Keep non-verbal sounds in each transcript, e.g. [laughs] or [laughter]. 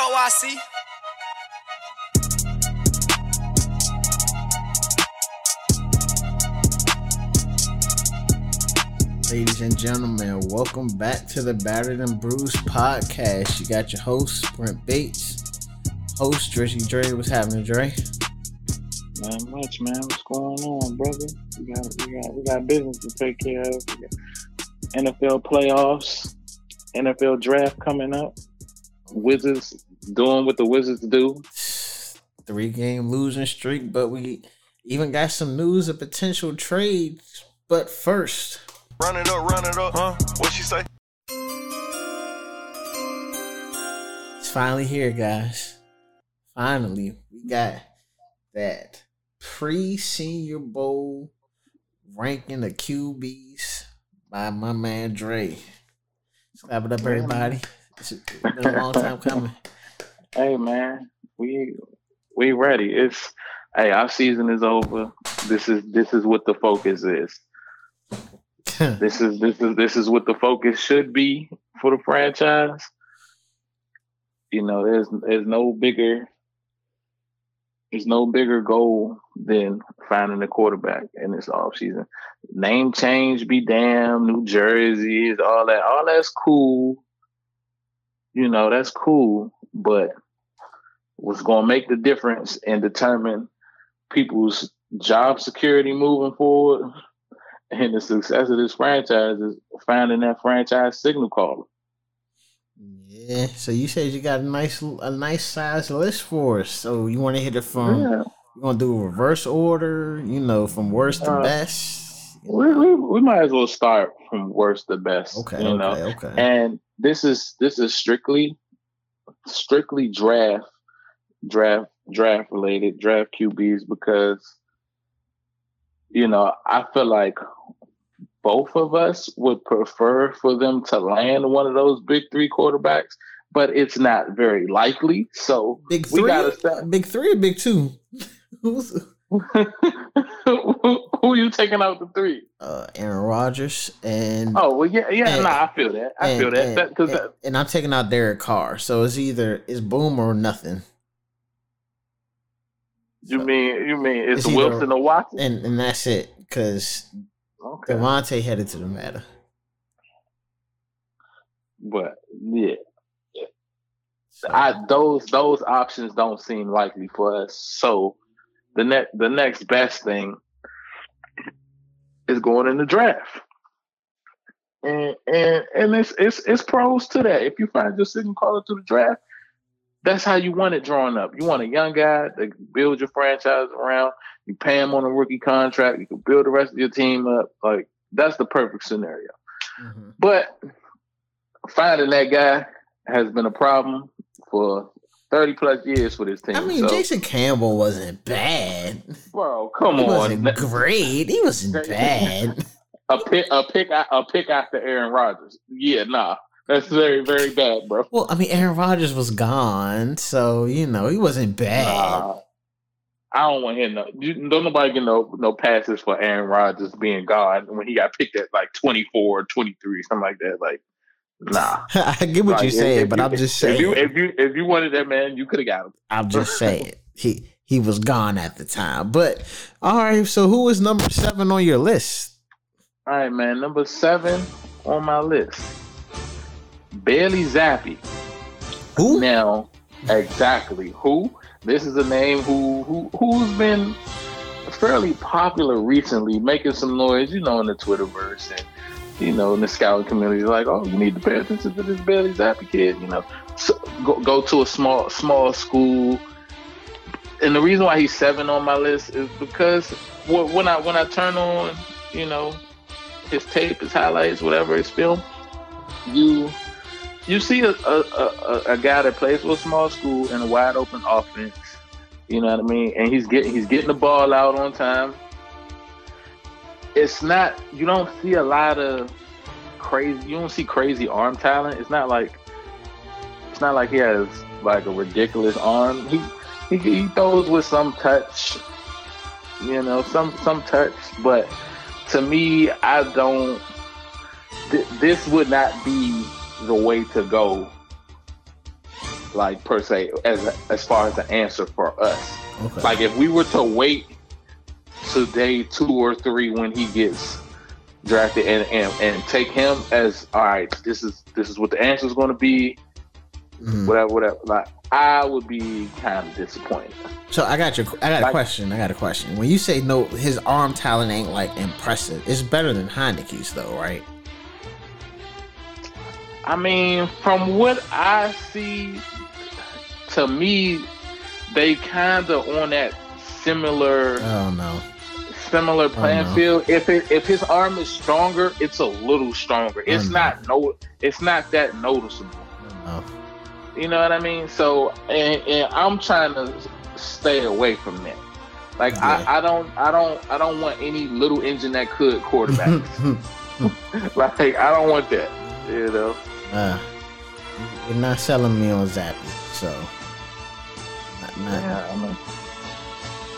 BOYC. Ladies and gentlemen, welcome back to the Battered and Bruised podcast. You got your host, Brent Bates, host, Drizzy Dre. What's happening, Dre? Not much, man. What's going on, brother? We got we got we got business to take care of. We got NFL playoffs, NFL draft coming up. Wizards doing what the Wizards do. Three game losing streak, but we even got some news of potential trades. But first, Run it up, run it up, huh? What she say? it's finally here, guys. Finally, we got that pre Senior Bowl ranking of QBs by my man Dre. Slap it up, everybody. It's been a long time coming. [laughs] Hey, man, we we ready. It's hey, our season is over. This is this is what the focus is. [laughs] This is this is this is what the focus should be for the franchise. You know, there's there's no bigger there's no bigger goal than finding a quarterback in this offseason. Name change be damn, New Jersey is all that. All that's cool. You know, that's cool. But what's gonna make the difference and determine people's job security moving forward and the success of this franchise is finding that franchise signal caller. Yeah. So you said you got a nice a nice size list for us. So you want to hit it from yeah. you want to do a reverse order, you know, from worst to Uh, best. We, we, we might as well start from worst to best. Okay, you know? okay, okay. And this is this is strictly strictly draft draft draft related draft QBs because you know I feel like both of us would prefer for them to land one of those big three quarterbacks, but it's not very likely. So Big we three, gotta start. big three, or big two. [laughs] Who's [laughs] Who are you taking out the three? uh, Aaron Rodgers and Oh well, yeah, yeah. And- nah, I feel that. I and, feel that and- that and, and I'm taking out Derek Carr. So it's either it's boom or nothing. You mean you mean it's, It's Wilson or Watson? And and that's it because Okay, Devontae headed to the matter. but yeah, I those those options don't seem likely for us. So the next the next best thing is going in the draft. And and and it's it's it's pros to that. If you find your signal caller through the draft, that's how you want it drawn up. You want a young guy to build your franchise around. You pay him on a rookie contract. You can build the rest of your team up. Like that's the perfect scenario. Mhm. But finding that guy has been a problem for 30 plus years for this team. I mean, so, Jason Campbell wasn't bad. bro, come he on. wasn't great. He wasn't [laughs] bad. A pick, a pick, a pick after Aaron Rodgers. Yeah, nah, that's very, very bad, bro. Well, I mean, Aaron Rodgers was gone, so you know he wasn't bad. Nah, I don't want him. no. Don't nobody get no no passes for Aaron Rodgers being gone when he got picked at like 24, 23, something like that. Like, nah. [laughs] I get what Like, you're saying, if but you- I'm just If you saying. if you if you wanted that man, you could have got him. [laughs] I'm just [laughs] saying he he was gone at the time. But all right, so who is number seven on your list? All right, man. Number seven on my list, Bailey Zappe. Who? Now, exactly who? This is a name who who who's been fairly popular recently, making some noise, you know, in the Twitterverse and you know in the scouting community. Like, oh, you need to pay attention to this Bailey Zappe kid. You know, so go go to a small small school. And the reason why he's seven on my list is because when I when I turn on, you know, his tape, his highlights, whatever, his film, you you see a, a, a, a guy that plays for a small school in a wide open offense. You know what I mean? And he's getting he's getting the ball out on time. It's not you don't see a lot of crazy you don't see crazy arm talent. It's not like it's not like he has like a ridiculous arm. He he, he throws with some touch, you know, some some touch. But to me, I don't. Th- this would not be the way to go like per se as as far as the answer for us. Okay. Like if we were to wait to day two or three when he gets drafted and, and, and take him as all right, this is this is what the answer is going to be, Mhm. whatever, whatever. Like I would be kind of disappointed. So I got your I got a question. I got a question. When you say no, his arm talent ain't like impressive. It's better than Heinicke's though, right? I mean, from what I see, to me, they kind of on that similar Oh no. similar playing no. field. If it, if his arm is stronger, it's a little stronger. It's no. not no, it's not that noticeable. No. You know what I mean? So, and, and I'm trying to stay away from that. Like Yeah. I, I don't, I don't, I don't want any little engine that could quarterback. [laughs] [laughs] like I don't want that. You know. Uh, you're not selling me on Zappe, so not, not, Yeah, I mean,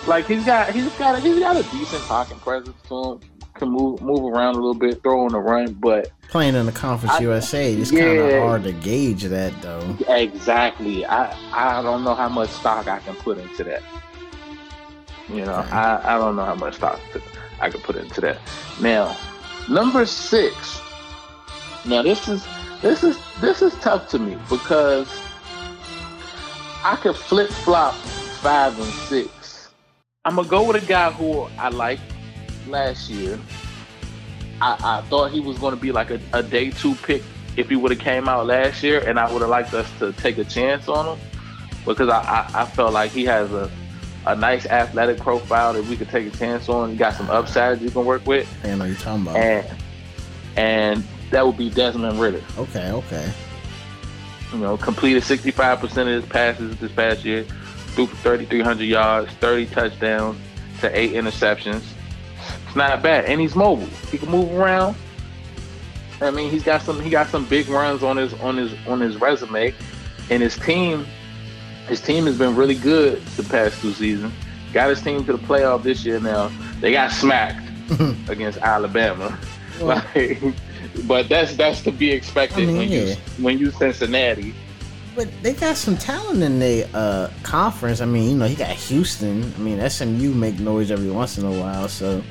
like he's got he's got a, he's got a decent pocket presence to him. Can move move around a little bit, throw on the run, but playing in the Conference I- USA. It's kind of hard to gauge that though. exactly, I I don't know how much stock I can put into that. You know, Okay. I I don't know how much stock I can put into that. Now, number six. Now this is this is this is tough to me because I could flip flop five and six. I'm gonna go with a guy who I liked last year. I, I thought he was gonna be like a, a day two pick if he would have came out last year, and I would have liked us to take a chance on him because I, I, I felt like he has a, a nice athletic profile that we could take a chance on. He got some upside you can work with, I know you're talking about. and and that would be Desmond Ridder. okay, okay. You know, completed 65% of his passes this past year, threw for 3,300 yards, 30 touchdowns to eight interceptions. It's not bad, and he's mobile. He can move around. I mean, he's got some. He got some big runs on his on his on his resume, and his team. His team has been really good the past two seasons. Got his team to the playoff this year. Now they got smacked [laughs] against Alabama. Well, [laughs] Like, but that's that's to be expected I mean, when yeah. you when you Cincinnati. But they got some talent in the uh, conference. I mean, you know, he got Houston. I mean, SMU make noise every once in a while. So,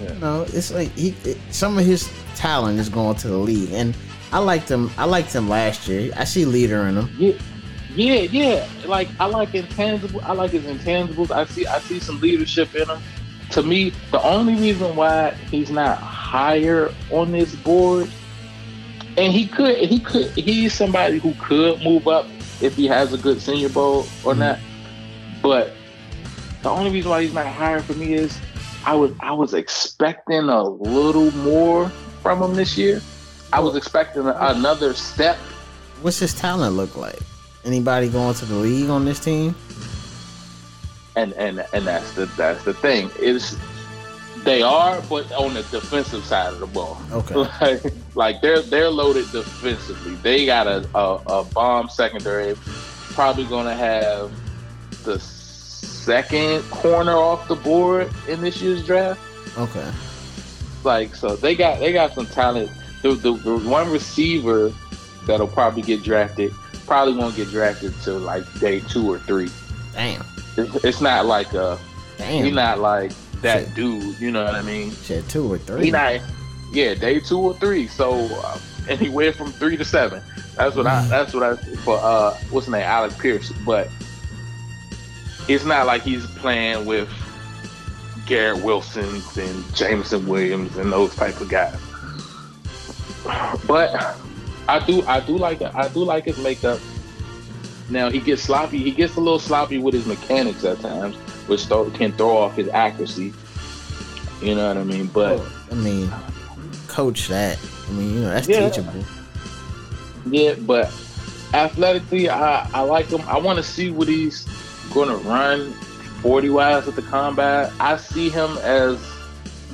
Yeah. you know, it's like he it, some of his talent is going to the league, and I liked him. I liked him last year. I see leader in him. Yeah, yeah, yeah. Like I like intangible. I like his intangibles. I see. I see some leadership in him. To me, the only reason why he's not higher on this board, and he could, he could, he's somebody who could move up if he has a good Senior Bowl or Mhm. not. But the only reason why he's not higher for me is I was I was expecting a little more from him this year. I was expecting a, another step What's his talent look like? Anybody going to the league on this team? and and and that's the that's the thing is they are, but on the defensive side of the ball. Okay. [laughs] Like, like they're they're loaded defensively. They got a, a, a bomb secondary. Probably gonna have the second corner off the board in this year's draft. Okay. Like so, they got they got some talent. The, the, the one receiver that'll probably get drafted probably won't get drafted till like day two or three. Damn. It's, it's not like a Damn. He's not like that Shit. dude, you know what I mean? Shit, two or three. He not, yeah, day two or three. So uh, anywhere from three to seven. That's what I. That's what I for. Uh, what's his name? Alec Pierce. But it's not like he's playing with Garrett Wilson's and Jameson Williams and those type of guys. But I do, I do like, I do like his makeup. Now he gets sloppy. He gets a little sloppy with his mechanics at times, which throw, can throw off his accuracy. You know what I mean? But I mean, coach that. I mean, you know, that's Yeah. teachable. yeah, but athletically, I, I like him. I want to see what he's going to run forty wise at the combat. I see him as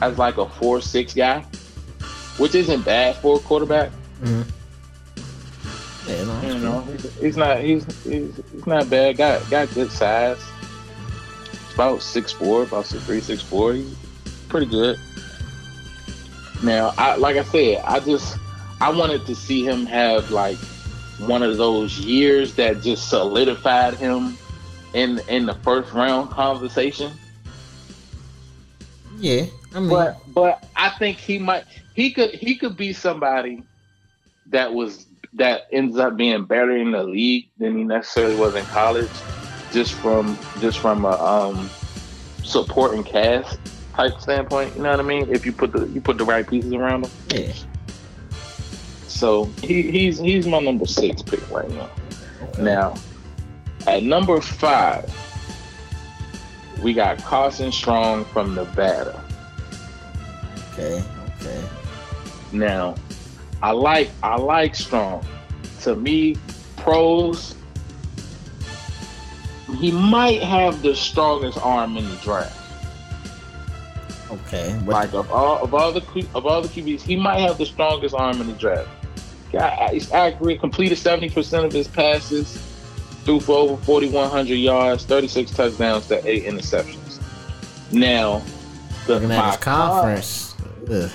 as like a four six guy, which isn't bad for a quarterback. Mhm. Yeah, no, You know, he's, he's not he's, he's he's not bad. Got got good size. About six four, about six three, six four. He's pretty good. Now, I like I said, I just I wanted to see him have like one of those years that just solidified him in in the first round conversation. Yeah, I mean, but but I think he might he could he could be somebody that was that ends up being better in the league than he necessarily was in college, just from just from a um, supporting cast type standpoint. You know what I mean? If you put the you put the right pieces around him. yeah. So he, he's he's my number six pick right now. Okay. Now, at number five, we got Carson Strong from Nevada. Okay, okay. Now, I like I like Strong. To me, pros. He might have the strongest arm in the draft. Okay. What Like of all of all the of all the QBs, he might have the strongest arm in the draft. Guy, uh, he's accurate, completed seventy percent of his passes, threw for over forty one hundred yards, thirty six touchdowns to eight interceptions. Now, the looking at my his conference. Ugh.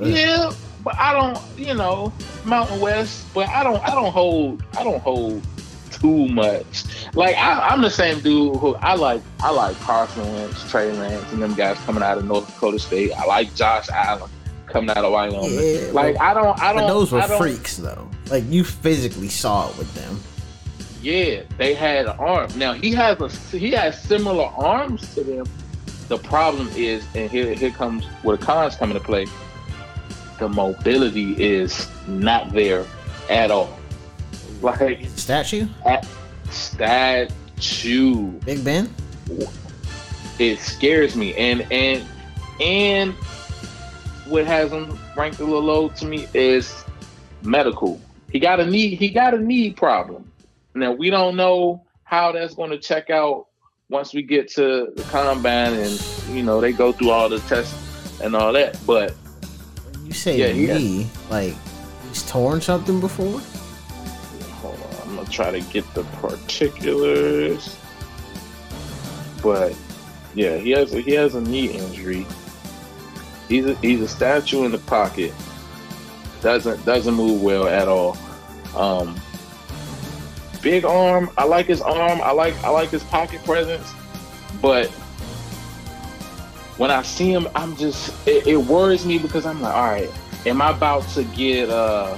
Ugh. Yeah, but I don't, you know, Mountain West. But I don't, I don't hold, I don't hold too much. Like I, I'm the same dude who I like. I like Carson Wentz, Trey Lance, and them guys coming out of North Dakota State. I like Josh Allen coming out of Wyoming. Yeah, like I don't, I don't. those were don't- freaks, though. Like you physically saw it with them. Yeah, they had an arm. Now he has a he has similar arms to them. The problem is, and here here comes where the cons come into play. The mobility is not there at all. Like Statue, at statue, Big Ben. it scares me. And and and what has him ranked a little low to me is medical. He got a knee. He got a knee problem. Now we don't know how that's going to check out once we get to the combine and you know they go through all the tests and all that. But When you say Yeah, knee, like he's torn something before. Try to get the particulars. But yeah, he has a, he has a knee injury. He's a, he's a statue in the pocket. Doesn't doesn't move well at all. Um, big arm. I like his arm. I like I like his pocket presence. But when I see him, I'm just it, it worries me because I'm like, all right, am I about to get uh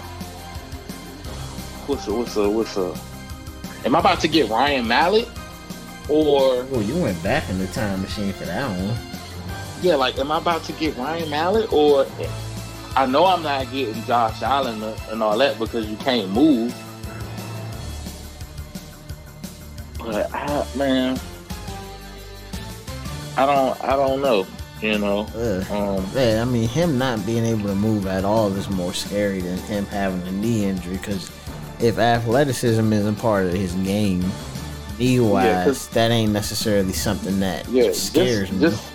what's a what's a what's a am I about to get Ryan Mallett or Oh, you went back in the time machine for that one. yeah like am I about to get Ryan Mallett or I know I'm not getting Josh Allen and all that because you can't move but I, man I don't I don't know you know um Yeah, I mean, him not being able to move at all is more scary than him having a knee injury. Because if athleticism isn't part of his game, knee wise, Yeah, that ain't necessarily something that Yeah, scares just, me. just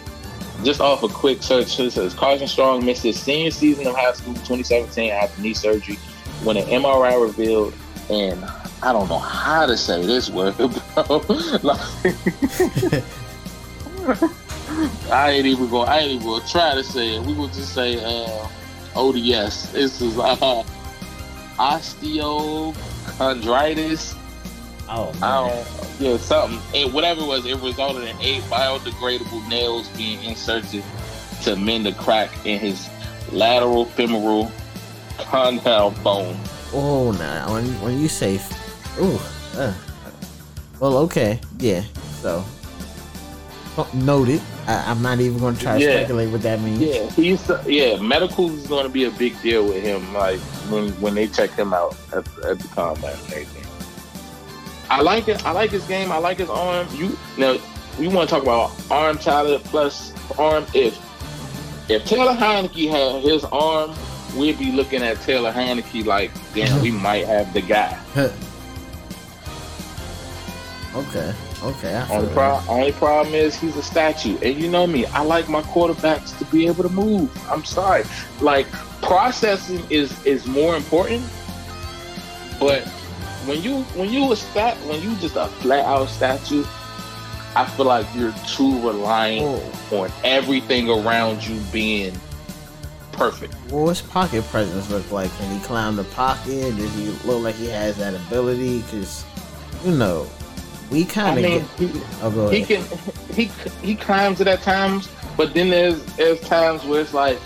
just off a quick search, it says Carson Strong missed his senior season of high school 2017 after knee surgery when an MRI revealed, and I don't know how to say this word, [laughs] bro. Like- [laughs] I ain't even going. I ain't even going to try to say it. We will just say uh, ODS. This is uh, [laughs] osteochondritis. oh, I don't, yeah, something. And whatever it was, it resulted in eight biodegradable nails being inserted to mend a crack in his lateral femoral condyle bone. Oh, nah. When, when you say, ooh, uh, well, okay, yeah. So, noted. I, I'm not even going to try to Yeah. speculate what that means. Yeah, he's yeah. Medical is going to be a big deal with him. Like when when they check him out at, at the combine and everything. I like it. I like his game. I like his arm. You now we want to talk about arm talent plus arm. If if Taylor Heinicke had his arm, we'd be looking at Taylor Heinicke like, damn, we [laughs] might have the guy. [laughs] okay, okay. Only, pro- only problem is he's a statue, and you know me. I like my quarterbacks to be able to move. I'm sorry, like processing is is more important. But when you when you a stat when you just a flat out statue, I feel like you're too reliant Oh, on everything around you being perfect. Well, what's pocket presence look like? Can he climb the pocket? Does he look like he has that ability? Because you know, we kind of. I mean, get, he, oh, he can he he climbs it at times, but then there's there's times where it's like,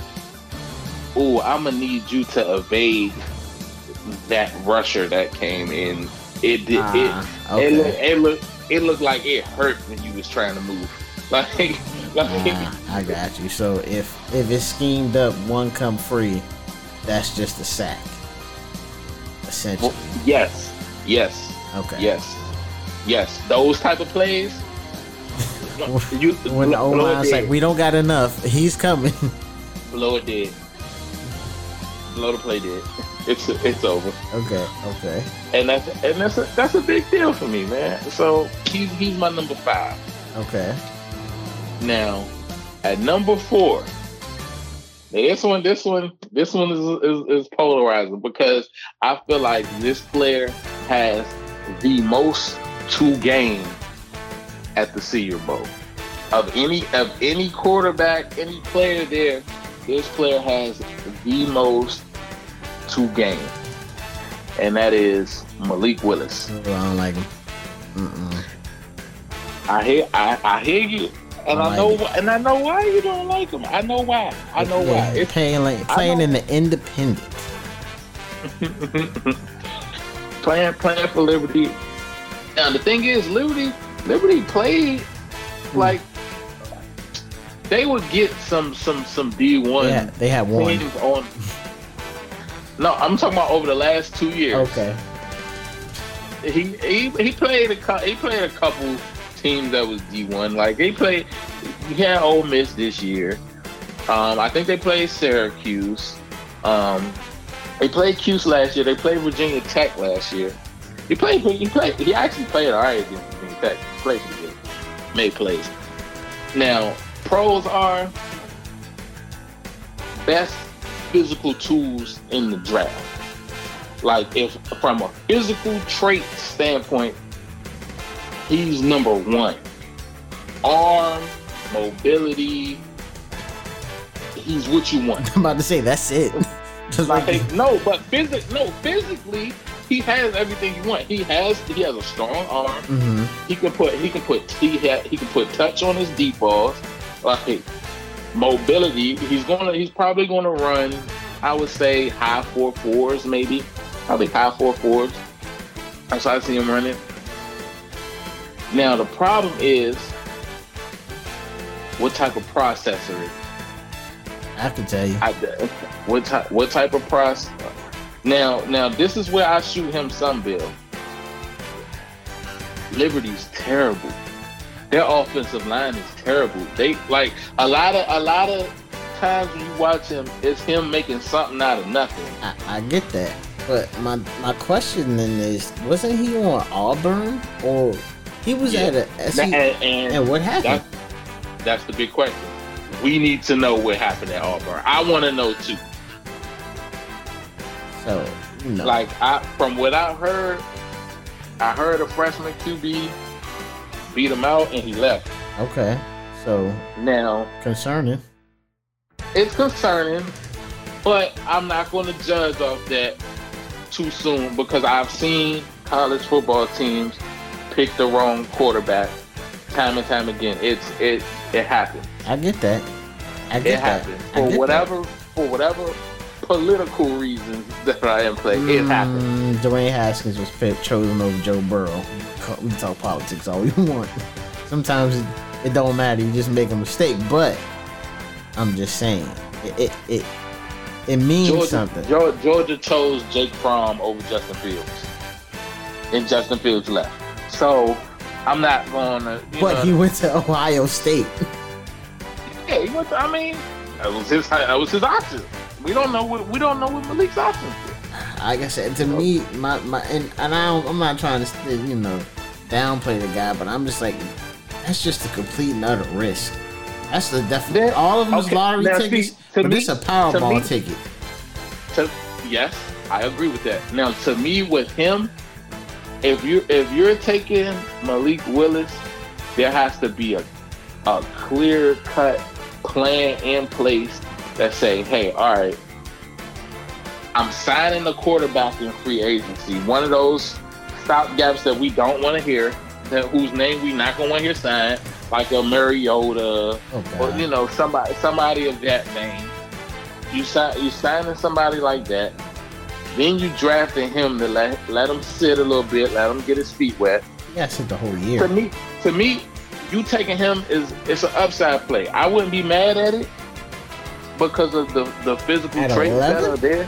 oh, I'm gonna need you to evade that rusher that came in. It did Ah, it, it look okay. it look it looked like it hurt when you was trying to move. [laughs] Like like Ah, I got you. So if if it's schemed up, one come free, that's just a sack. Essentially. yes, yes, Okay. yes, yes. Those type of plays. [laughs] you When the O blow it line's like, we don't got enough, he's coming. blow it dead. Blow the play dead. [laughs] It's it's over. okay. Okay. and that's and that's a, that's a big deal for me, man. So he's he's my number five. Okay. Now, at number four, this one, this one, this one is, is is polarizing because I feel like this player has the most to gain at the Senior Bowl of any of any quarterback, any player there. This player has the most two gain, and that is Malik Willis. I don't like him. Mm-mm. I hear, I, I hear you, and I I, know, it. wh- and I know why you don't like him. I know why. I know Yeah, why. It's playing like playing in the independent. [laughs] playing, playing for Liberty. Now the thing is, Liberty, Liberty played Hmm. like they would get some, some, some D one Yeah, they had one. on. No, I'm talking about over the last two years. Okay. he he he played a he played a couple teams that was D one. Like he played, he had Ole Miss this year. Um, I think they played Syracuse. Um, they played Cuse last year. They played Virginia Tech last year. He played. He played. He actually played all right against Virginia Tech. He played pretty good. Made plays. Now pros are best physical tools in the draft. Like if from a physical trait standpoint, he's number one. Arm, mobility, he's what you want. [laughs] I'm about to say that's it. [laughs] Just like Like no, but physic no, physically, he has everything you want. He has he has a strong arm. hmm He can put he can put he ha he can put touch on his deep balls. Like mobility, he's gonna he's probably gonna run. I would say high four fours, maybe probably high four fours. That's how I see him running. Now the problem is, what type of processor? I can tell you. I, what type what type of process? Now now this is where I shoot him some bill. Liberty's terrible. Their offensive line is terrible. They like a lot of a lot of times when you watch him, it's him making something out of nothing. I, I get that. But my my question then is, wasn't he on Auburn or he was Yeah. at a and, SC? and And what happened? that's that's the big question. We need to know what happened at Auburn. I want to know too. So you know, Like I, from what I heard, I heard a freshman QB beat him out and he left. okay, so Now concerning. it's concerning, but I'm not going to judge off that too soon because I've seen college football teams pick the wrong quarterback time and time again. It's it it happens. I get that. I It get that. happens for whatever for whatever political reasons that I am playing. It. Mm, Dwayne Haskins was picked, chosen over Joe Burrow. We can talk politics all [laughs] we want. Sometimes it, it don't matter. You just make a mistake. But I'm just saying, it it it, it means Georgia, something. Georgia, Georgia chose Jake Fromm over Justin Fields, and Justin Fields left. So I'm not going to. But he went to Ohio State. Yeah, he went to, I mean, that was his that was his option. We don't know what we don't know what Malik's options. were. Like I said, to me, my my and, and I don't, I'm not trying to you know downplay the guy, but I'm just like that's just a complete and utter risk. That's the definite. All of them is okay, lottery now see, tickets, to but me- it's a to Powerball me- ticket. To, yes, I agree with that. Now, to me, with him, if you if you're taking Malik Willis, there has to be a a clear cut plan in place that say, "Hey, all right, I'm signing a quarterback in free agency. One of those stop gaps that we don't want to hear, that whose name we not gonna want to hear signed, like a Mariota Oh, or you know somebody somebody of that name. You sign you signing somebody like that, then you drafting him to let let him sit a little bit, let him get his feet wet. Yeah, sit the whole year. To me, to me, you taking him is it's an upside play. I wouldn't be mad at it because of the the physical At traits that are there.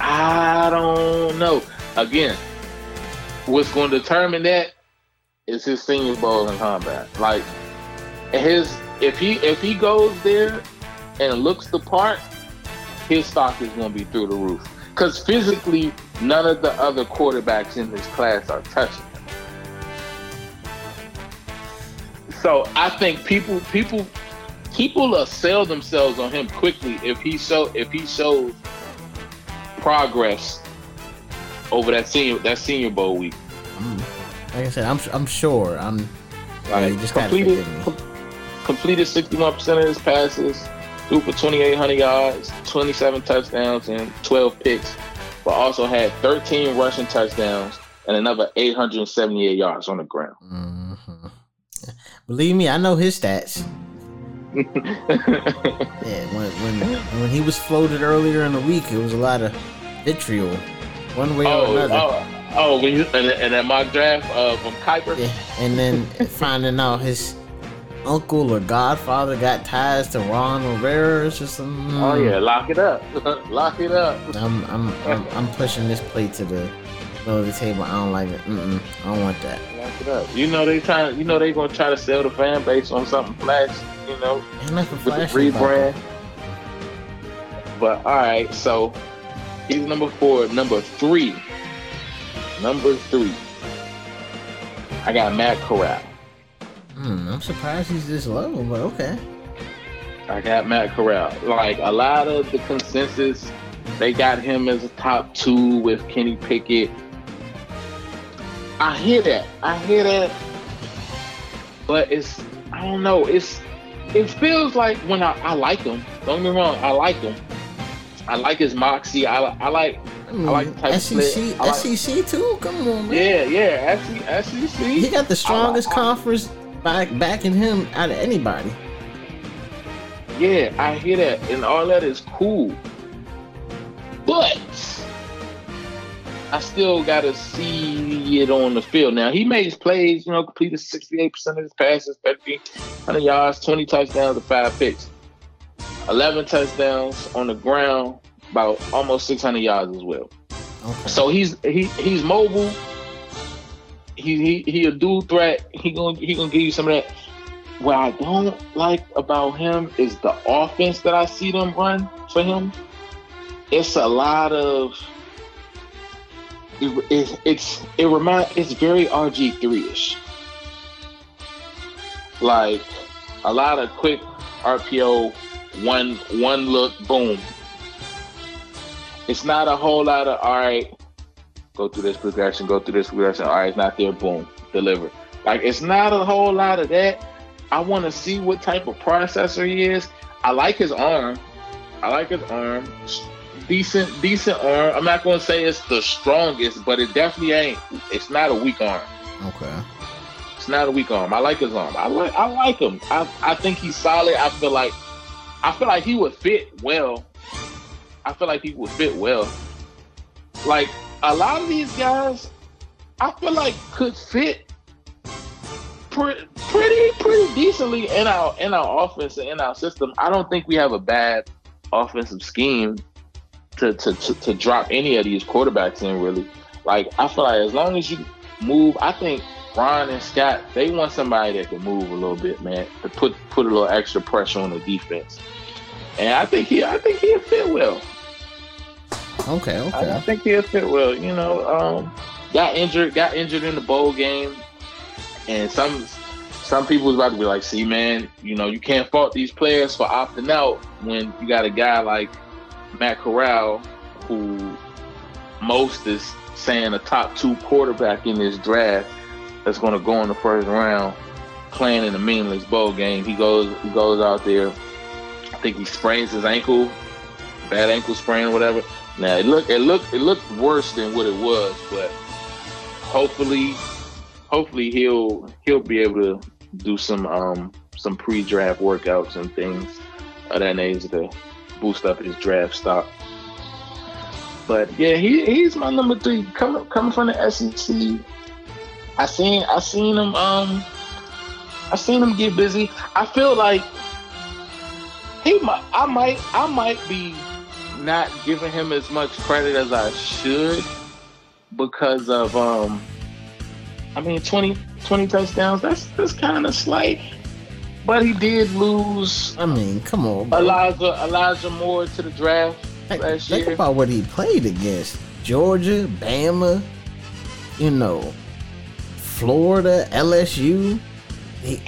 I don't know. Again, what's going to determine that is his senior bowl in combat. Like his if he if he goes there and looks the part, his stock is going to be through the roof. Because physically, none of the other quarterbacks in this class are touching him. So I think people people people will sell themselves on him quickly if he show if he shows progress over that senior that senior bowl week. Mm. Like I said, I'm I'm sure. I'm Like just completed com- completed 61% of his passes, threw for 2,800 yards, 27 touchdowns, and 12 picks, but also had 13 rushing touchdowns and another 878 yards on the ground. hmm Believe me, I know his stats. [laughs] Yeah, when when when he was floated earlier in the week, it was a lot of vitriol, one way or oh, another. oh, oh, when you and, and that mock draft uh, from Kiper. Yeah, and then [laughs] finding out his uncle or godfather got ties to Ron Rivera. It's just um, Oh yeah, lock it up, [laughs] lock it up. I'm I'm I'm, I'm pushing this plate to the middle of the table. I don't like it. Mm-mm, I don't want that. Lock it up. You know they trying. You know they gonna try to sell the fan base on something flash. You know, with the rebrand. But all right, so he's number four. Number three. Number three. I got Matt Corral. Hmm, I'm surprised he's this low, but okay. I got Matt Corral. Like a lot of the consensus, they got him as a top two with Kenny Pickett. I hear that. I hear that. But it's I don't know. It's it feels like when I, I like him. Don't get me wrong. I like him. I like his moxie. I, I like I mm, like the type of SEC, like- SEC too. Come on, man. yeah yeah. SEC. He got the strongest I- I- conference back backing him out of anybody. Yeah, I hear that, and all that is cool. But I still gotta see it on the field. Now he makes plays, you know, completed 68% of his passes, 1,300 yards, 20 touchdowns, and five picks. 11 touchdowns on the ground, about almost 600 yards as well. Okay. So he's he he's mobile. He he he a dual threat. He gonna he gonna give you some of that. What I don't like about him is the offense that I see them run for him. It's a lot of it, it, it's it remind it's very RG three ish. Like a lot of quick RPO, one one look, boom, it's not a whole lot of all right. Go through this progression. Go through this progression. All right, it's not there. Boom, deliver. Like it's not a whole lot of that. I want to see what type of processor he is. I like his arm. I like his arm. Decent, decent arm. I'm not going to say it's the strongest, but it definitely ain't. It's not a weak arm. Okay. It's not a weak arm. I like his arm. I like. I like him. I. I think he's solid. I feel like. I feel like he would fit well. I feel like he would fit well. Like a lot of these guys, I feel like could fit pretty, pretty, pretty decently in our in our offense and in our system. I don't think we have a bad offensive scheme to to to, to drop any of these quarterbacks in. Really, like I feel like as long as you move, I think Ron and Scott they want somebody that can move a little bit, man, to put put a little extra pressure on the defense. And I think he, I think he'll fit well. Okay. I, I think he'll fit well. You know, um, got injured, got injured in the bowl game, and some some people was about to be like, "See, man, you know, you can't fault these players for opting out when you got a guy like Matt Corral, who most is saying a top two quarterback in this draft that's going to go in the first round, playing in the meaningless bowl game. He goes he goes out there I think he sprains his ankle, bad ankle sprain or whatever. Now it looked it looked it looked worse than what it was, but hopefully, hopefully he'll he'll be able to do some um some pre-draft workouts and things of that nature boost up his draft stock. But yeah, he he's my number three coming coming from the SEC. I seen I seen him um I seen him get busy. I feel like he might I might I might be not giving him as much credit as I should because of um I mean 20, 20 touchdowns that's that's kind of slight but he did lose I mean come on bro. Elijah Elijah Moore to the draft Think, last think year about what he played against Georgia, Bama, you know, Florida, LSU. He,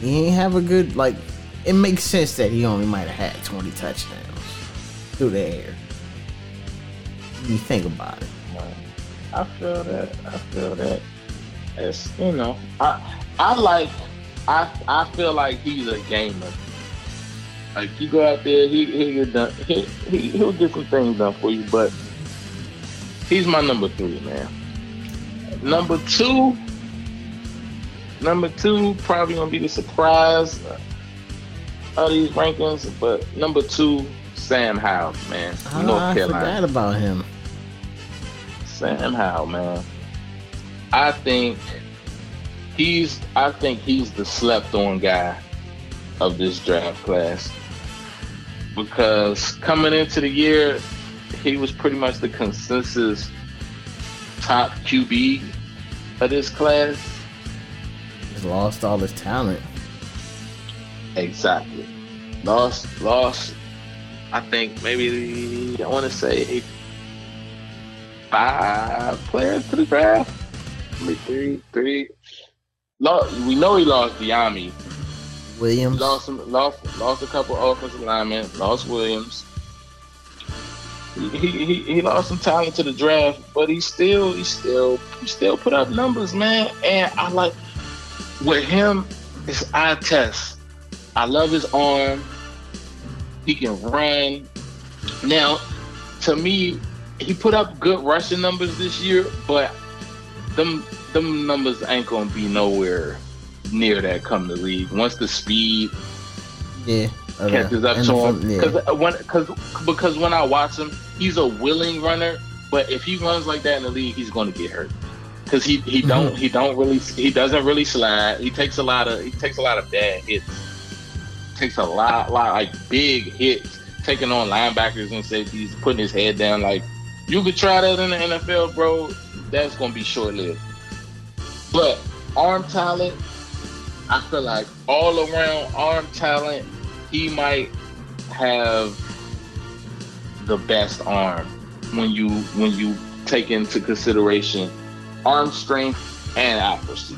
he ain't have a good like. It makes sense that he only might have had twenty touchdowns through the air. You think about it. I feel that I feel that it's you know I I like I I feel like he's a gamer like you go out there he he get done he, he he'll get some things done for you but he's my number three man number two number two probably gonna be the surprise of these rankings but number two Sam Howell man Oh, North I Carolina forgot about him. Sam Howell, man. I think he's I think he's the slept on guy of this draft class. Because coming into the year, he was pretty much the consensus top QB of this class. He's lost all his talent. Exactly. Lost lost I think maybe I wanna say five players to the draft. Maybe three, three. Lost, we know he lost Dyami. Williams. Lost some, lost, lost a couple offensive linemen. Lost Williams. He, he, he, he lost some talent to the draft, but he still he still he still put up numbers, man. And I like with him, it's eye test. I love his arm. He can run. Now, to me, he put up good rushing numbers this year, but them them numbers ain't gonna be nowhere near that come the league. Once the speed Yeah. uh, catches up and to him, yeah. because when because because when I watch him, he's a willing runner, but if he runs like that in the league, he's gonna get hurt. Cause he he don't he don't really he doesn't really slide. He takes a lot of he takes a lot of bad hits. Takes a lot lot like big hits, taking on linebackers and safeties, putting his head down. Like you could try that in the NFL, bro. That's gonna be short lived. But arm talent, I feel like all around arm talent, he might have the best arm when you when you take into consideration arm strength and accuracy.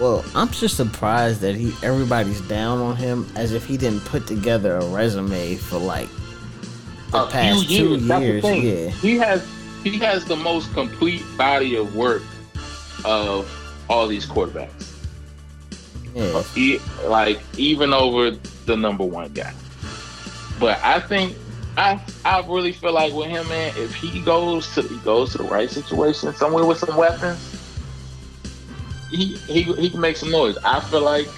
Well, I'm just surprised that he everybody's down on him as if he didn't put together a resume for like the A past few two years, the years. thing. Yeah. He has he has the most complete body of work of all these quarterbacks. Like even over the number one guy. But I think I I really feel like with him, man, if he goes to he goes to the right situation, somewhere with some weapons, he he he can make some noise. I feel like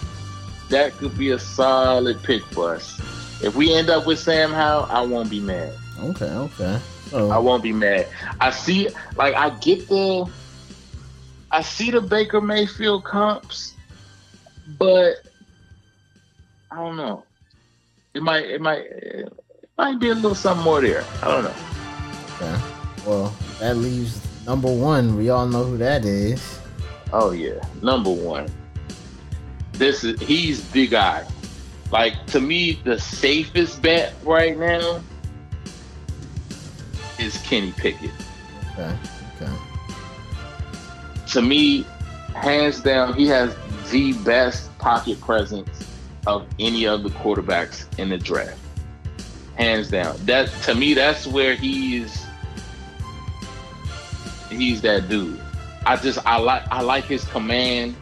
that could be a solid pick for us. If we end up with Sam Howell, I won't be mad. Okay, okay. So I won't be mad. I see, like, I get the, I see the Baker Mayfield comps, but I don't know. It might, it might, it might be a little something more there. I don't know. okay. Well, that leaves number one. We all know who that is. Oh yeah, number one. This is he's the guy. Like to me, the safest bet right now is Kenny Pickett. Okay, okay. To me, hands down, he has the best pocket presence of any of the quarterbacks in the draft. Hands down. That to me, that's where he's he's that dude. I just I like I like his command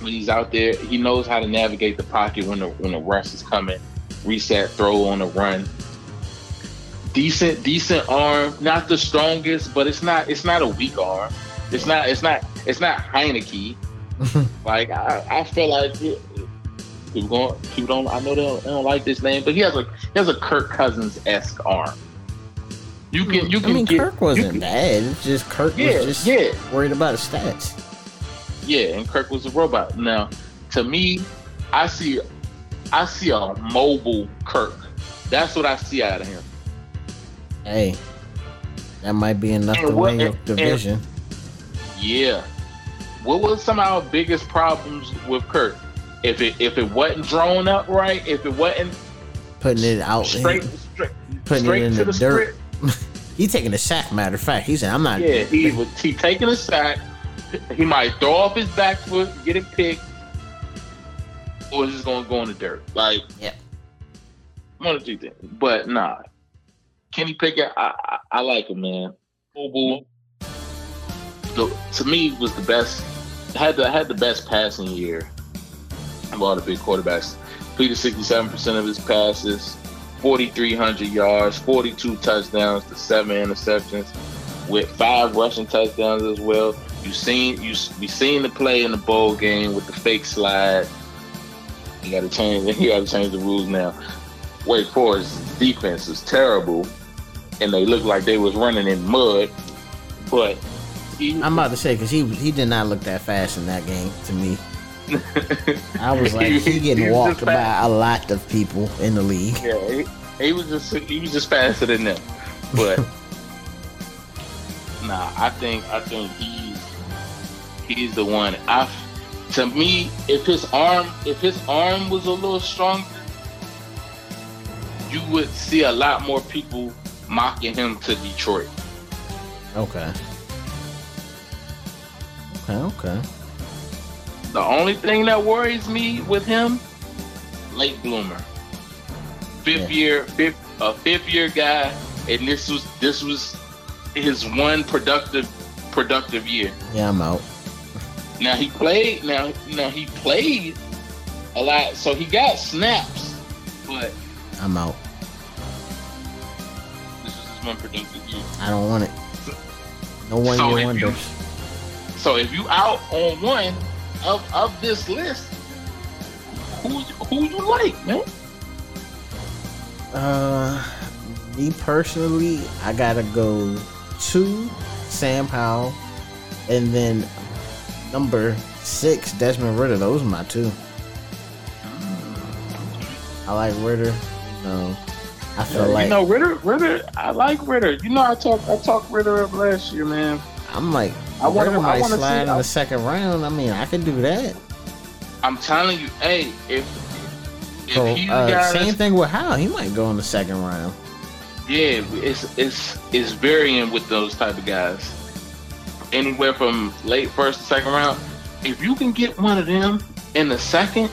when he's out there. He knows how to navigate the pocket when the when the rush is coming. reset, throw on the run. Decent, decent arm. Not the strongest, but it's not. It's not a weak arm. It's not. It's not. It's not Heinicke. [laughs] like I, I feel like it, people going. People don't. I know they don't, they don't like this name, but he has a he has a Kirk Cousins esque arm. You can. You hmm. can. I mean, get, Kirk wasn't can, bad. It's just Kirk yeah, was just yeah. worried about his stats. Yeah, and Kirk was a robot. Now, to me, I see, I see a mobile Kirk. That's what I see out of him. Hey, that might be enough And to what- win your and- division. Yeah. What was some of our biggest problems with Kirk? If it if it wasn't drawn up right, if it wasn't putting it out, straight he- straight, putting straight it in to the, the dirt. script, [laughs] he taking a sack. Matter of fact, he said, "I'm not." yeah, he was he taking a sack. He might throw off his back foot, get it picked, or just gonna go in the dirt. Like, Yeah. one of two things. But nah, Kenny Pickett, I, I, I like him, man. Mobile, the, to me, was the best. Had the had the best passing year of all the big quarterbacks. Completed sixty seven percent of his passes, forty three hundred yards, forty two touchdowns to seven interceptions, with five rushing touchdowns as well. You seen you we seen the play in the bowl game with the fake slide. You got to change. [laughs] You got to change the rules now. Wake Forest defense is terrible, and they look like they was running in mud. But he, I'm about to say because he he did not look that fast in that game to me. [laughs] I was like, he He getting was walked by a lot of people in the league. yeah, he, he was just he was just faster than them. But [laughs] nah, I think I think he's he's the one. I to me, if his arm if his arm was a little stronger, you would see a lot more people mocking him to Detroit. Okay. Okay. Okay. The only thing that worries me with him, late bloomer, fifth Yeah. year, fifth a fifth year guy, and this was this was his one productive productive year. Yeah, I'm out. Now he played. Now now he played a lot, so he got snaps, but I'm out. this is his one productive year. I don't want it. No one So year wonders. So if you out on one of of this list, who who you like, man? Uh, me personally, I gotta go two, Sam Howell, and then number six, Desmond Ridder. Those are my two. I like Ridder. No, I feel like you know Ridder. Ridder, I like Ridder. You know, I talk I talked Ridder up last year, man. I'm like I wanna- Ridder I might wanna slide see- in I- the second round. I mean, I could do that. I'm telling you, hey, if if So, he's the uh, guy same that's- thing with Howell. He might go in the second round. yeah, it's it's it's varying with those type of guys. Anywhere from late first to second round. If you can get one of them in the second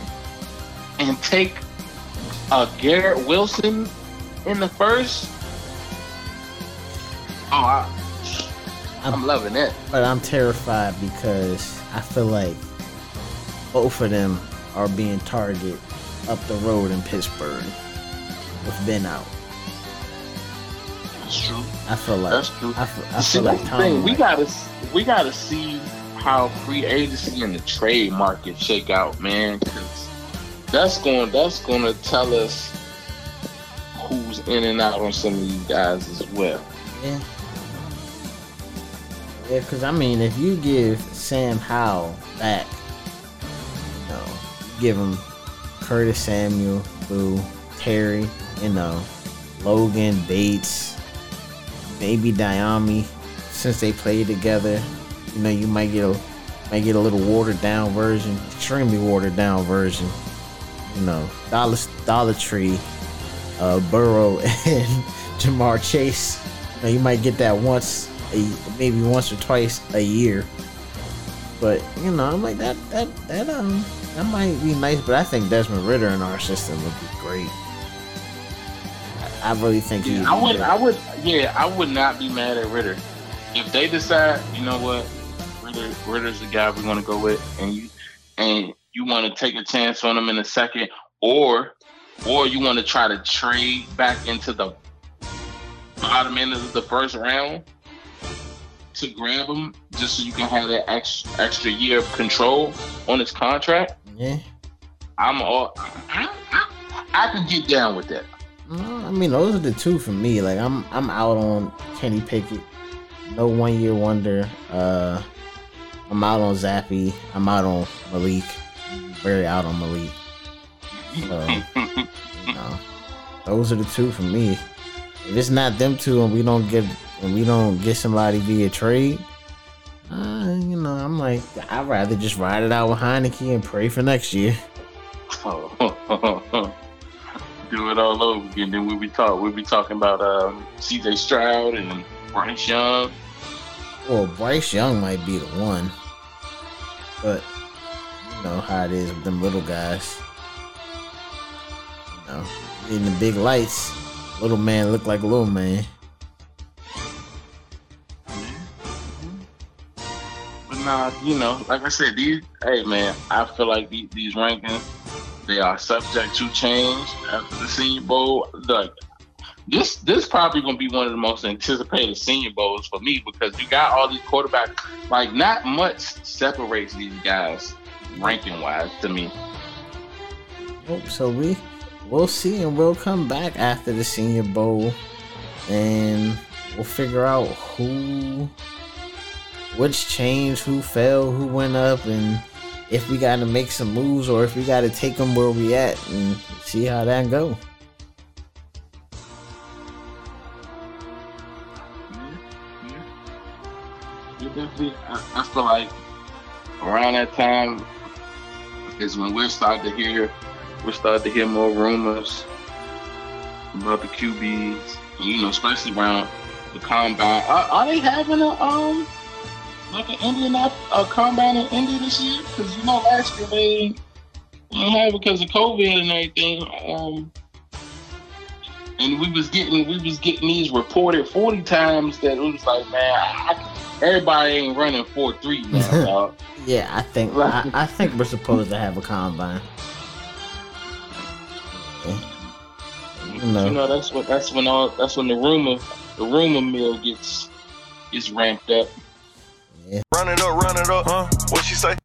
and take a Garrett Wilson in the first, oh, I, I'm I'm- loving it. But I'm terrified because I feel like both of them are being targeted up the road in Pittsburgh with Ben out. That's true. I feel like That's true. I feel, I See, feel like thing. We gotta we gotta see how free agency and the trade market shake out, man. 'cause that's going that's going to tell us who's in and out on some of these guys as well. yeah. Yeah, because I mean, if you give Sam Howell back, you know, give him Curtis Samuel, Boo, Terry, you know, Logan Bates, maybe Dyami, since they played together, you know, you might get a might get a little watered down version, extremely watered down version. You know, Dollar Dollar Tree, uh, Burrow [laughs] and Ja'Marr Chase. You, know, you might get that once, a, maybe once or twice a year. But you know, I'm like that that that um that might be nice. But I think Desmond Ridder in our system would be great. I, I really think he. I would I would yeah I would not be mad at Ridder if they decide you know what Ridder Ridder's the guy we're gonna go with and you and you want to take a chance on him in a second or or you want to try to trade back into the bottom end of the first round to grab him, just so you can have that extra, extra year of control on his contract. Yeah. I'm all. I, I, I can get down with that. Uh, I mean, those are the two for me. Like, I'm I'm out on Kenny Pickett. No one year wonder. Uh, I'm out on Zappe. I'm out on Malik. Very out on Malik. So, [laughs] you know, those are the two for me. If it's not them two, and we don't get and we don't get somebody via trade, uh, you know, I'm like, I'd rather just ride it out with Heinicke and pray for next year. [laughs] Do it all over again. Then we'll be talk. We'll be talking about um, C.J. Stroud and Bryce Young. Well, Bryce Young might be the one, but you know how it is with them little guys. You know, in the big lights, little man look like a little man. Nah, you know, like I said, these. Hey man, I feel like these, these rankings they are subject to change after the Senior Bowl. Like this, this probably gonna be one of the most anticipated Senior Bowls for me because you got all these quarterbacks. Like not much separates these guys ranking wise to me. So we we'll see, and we'll come back after the Senior Bowl, and we'll figure out who, which changed, who fell, who went up, and if we got to make some moves or if we got to take them where we at and see how that go. Definitely, I, feel like around that time is when we're starting to hear, we're starting to hear more rumors about the QBs. You know, especially around the combine. Are, are they having a um like an Indian a combine in Indy this year? Because you know last year they didn't have it because of COVID and everything. Um, and we was getting we was getting these reported forty times that it was like, man, I, everybody ain't running four three now, [laughs] dog. yeah, I think I, I, think we're supposed to have a combine. You know. you know, that's what that's when all that's when the rumor the rumor mill gets gets ramped up. Yeah. Run it up, run it up, huh? What she say?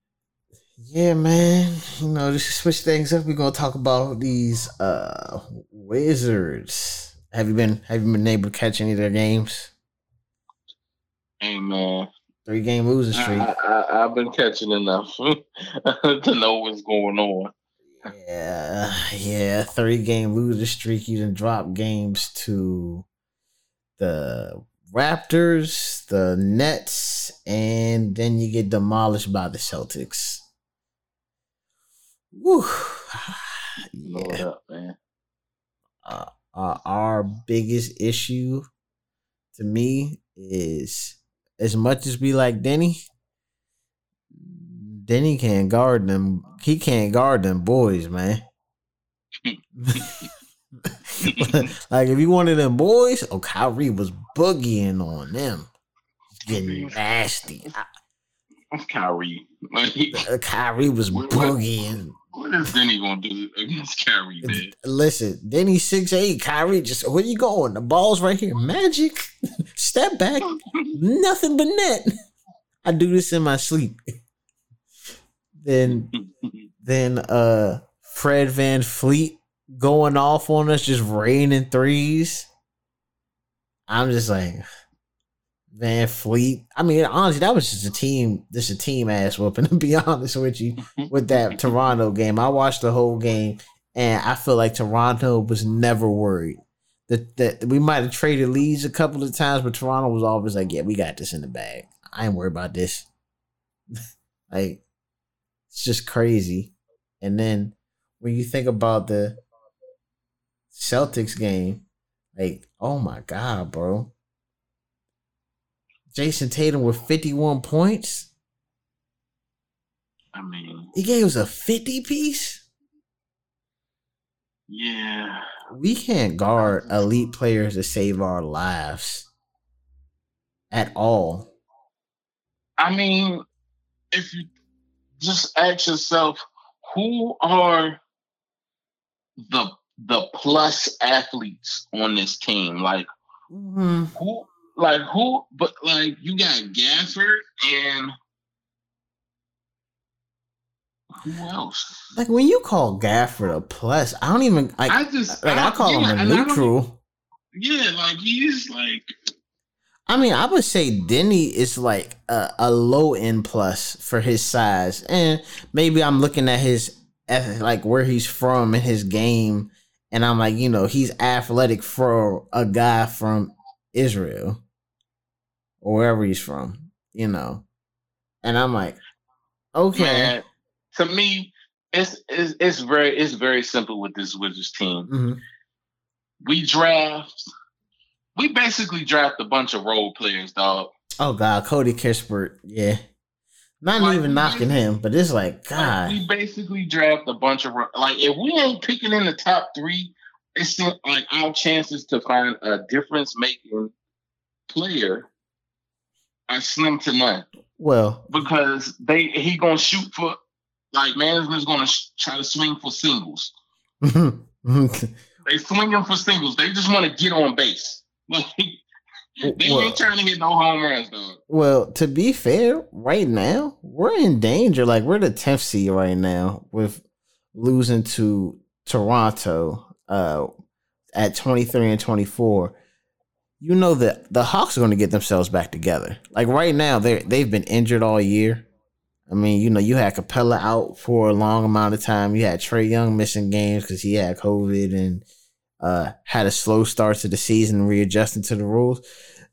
Yeah, man. You know, just to switch things up, we're gonna talk about these uh Wizards. Have you been have you been able to catch any of their games? Hey man. Three game losing streak. I, have been catching enough [laughs] to know what's going on. Yeah, yeah. Three game losing streak. You didn't drop games to the Raptors, the Nets, and then you get demolished by the Celtics. Woo. [sighs] yeah. Up, man. Uh, uh, our biggest issue to me is as much as we like Denny, Denny can't guard them. He can't guard them boys, man. [laughs] [laughs] [laughs] like if you wanted them boys, oh Kyrie was boogieing on them, getting nasty. [laughs] Kyrie, uh, Kyrie was what, boogieing. What is Denny gonna do against Kyrie, man? Listen, Denny six eight. Kyrie just where you going? The ball's right here. Magic, [laughs] step back, nothing but net. I do this in my sleep. then, then uh, Fred VanVleet going off on us, just raining threes. I'm just like VanVleet. I mean, honestly, that was just a team, just a team ass whooping. [laughs] To be honest with you, [laughs] with that Toronto game, I watched the whole game, and I feel like Toronto was never worried. That that we might have traded leads a couple of times, but Toronto was always like, "Yeah, we got this in the bag. I ain't worried about this." [laughs] like, it's just crazy. And then when you think about the Celtics game, like, oh my god, bro. Jayson Tatum with 51 points. I mean, he gave us a 50 piece. Yeah. We can't guard elite players to save our lives at all. I mean, if you just ask yourself, who are the the plus athletes on this team. Like Mm-hmm. who like who but like you got Gafford and who else? Like when you call Gafford a plus, I don't even like. I just like I don't- call yeah, him a and I don't- neutral. Yeah, like he's like I mean, I would say Denny is like a, a low end plus for his size, and maybe I'm looking at his like where he's from and his game, and I'm like, you know, he's athletic for a guy from Israel or wherever he's from, you know, and I'm like, okay, man. To me, it's it's it's very it's very simple with this Wizards team. Mhm. We draft we basically draft a bunch of role players, dog. oh god, Corey Kispert, yeah, not Like, even knocking him, but it's like, Like, God, we basically draft a bunch of like if we ain't picking in the top three, it's like our chances to find a difference making player are slim to none well, because they he gonna shoot for like management's gonna sh- try to swing for singles. [laughs] They swing swinging for singles. They just want to get on base. Like they Well- ain't trying to hit no home runs, dog. Well, to be fair, right now we're in danger. Like we're the tenth seed right now with losing to Toronto uh, at twenty three and twenty four. You know that the Hawks are going to get themselves back together. Like right now, they they've been injured all year. I mean, you know, you had Capela out for a long amount of time. You had Trae Young missing games because he had COVID and uh, had a slow start to the season, readjusting to the rules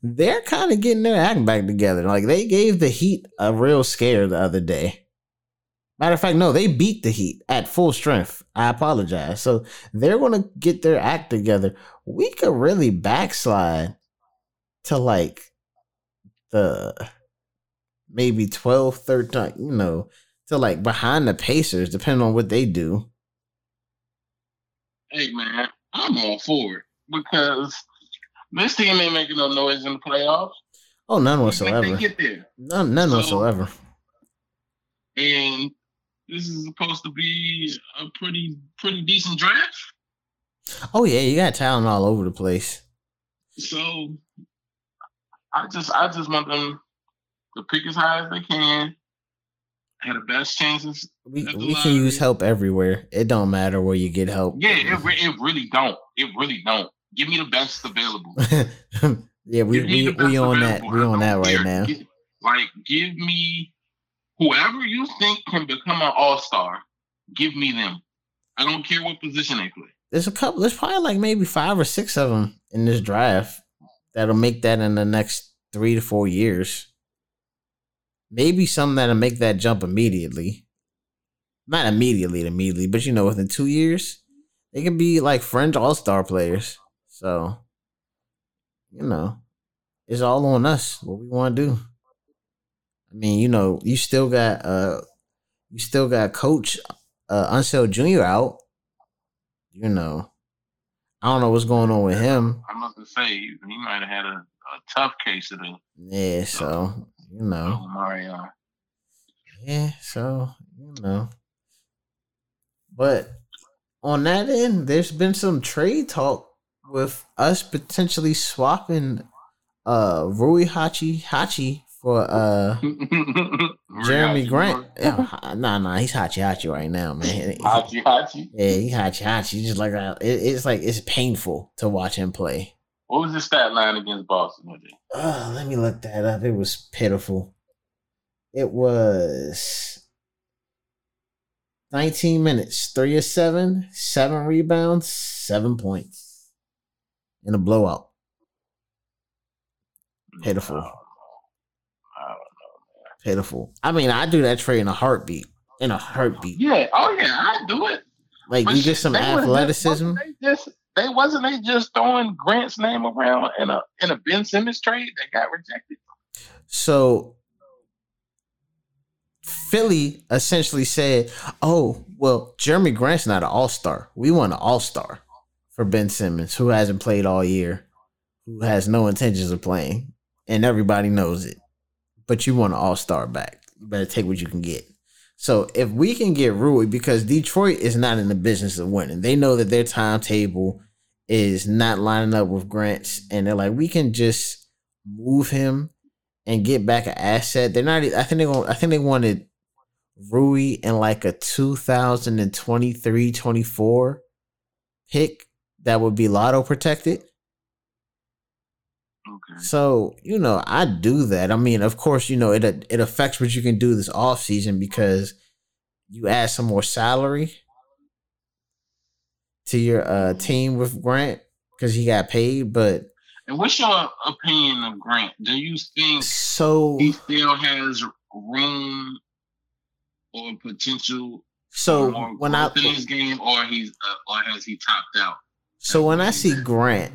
they're kind of getting their act back together. Like they gave the Heat a real scare the other day. Matter of fact, no, they beat the Heat at full strength. I apologize. So they're going to get their act together. We could really backslide to like the maybe 12, 13, you know, to like behind the Pacers, depending on what they do. Hey man, I'm all for it because this team ain't making no noise in the playoffs. Oh, none whatsoever. Get there, None, none So- whatsoever. and this is supposed to be a pretty pretty decent draft. Oh, yeah, you got talent all over the place. So I just I just want them to pick as high as they can. Have the best chances. We we can use help everywhere. It don't matter where you get help. Yeah, it, re- it really don't. It really don't. Give me the best available. [laughs] yeah, we we, we on that. We on that right care. now. Gi- Like, give me whoever you think can become an all star. Give me them. I don't care what position they play. There's a couple. There's probably like maybe five or six of them in this draft that'll make that in the next three to four years. Maybe some that'll make that jump immediately. Not immediately, immediately, but you know, within two years, they can be like fringe all star players. So, you know, it's all on us what we want to do. I mean, you know, you still got uh, you still got Coach uh, Unseld Jr. out. You know, I don't know what's going on with him. I'm about to say he, he might have had a, a tough case of the Yeah, so you know, oh, Mario. yeah, so you know, but on that end, there's been some trade talk with us potentially swapping uh Rui Hachi Hachi for uh [laughs] Jerami Grant. Yeah, [laughs] nah, nah, he's Hachi Hachi right now, man. Hachi Hachi. Yeah, he Hachi Hachi. Just like that. It, it's like it's painful to watch him play. What was his stat line against Boston? Oh, let me look that up. It was pitiful. It was 19 minutes, three of seven, seven rebounds, seven points in a blowout. Pitiful. I don't know. I don't know. Pitiful. I mean, I do that trade in a heartbeat. In a heartbeat. Yeah. Oh yeah, I do it. Like But you get some athleticism. just they wasn't they just throwing Grant's name around in a in a Ben Simmons trade that got rejected. So Philly essentially said, "Oh, well, Jerami Grant's not an All Star. We want an All Star for Ben Simmons, who hasn't played all year, who has no intentions of playing, and everybody knows it. But you want an All Star back. You better take what you can get." So if we can get Rui, because Detroit is not in the business of winning, they know that their timetable is not lining up with Grant's, and they're like, we can just move him and get back an asset. They're not. I think they want. I think they wanted Rui in like a 2023 24 pick that would be lotto protected. Okay. So, you know, I do that. I mean, of course, you know, it it affects what you can do this off season because you add some more salary to your uh team with Grant because he got paid, but and what's your opinion of Grant? Do you think so he still has room or potential so when I in his game or he's uh, or has he topped out? So when I see Grant,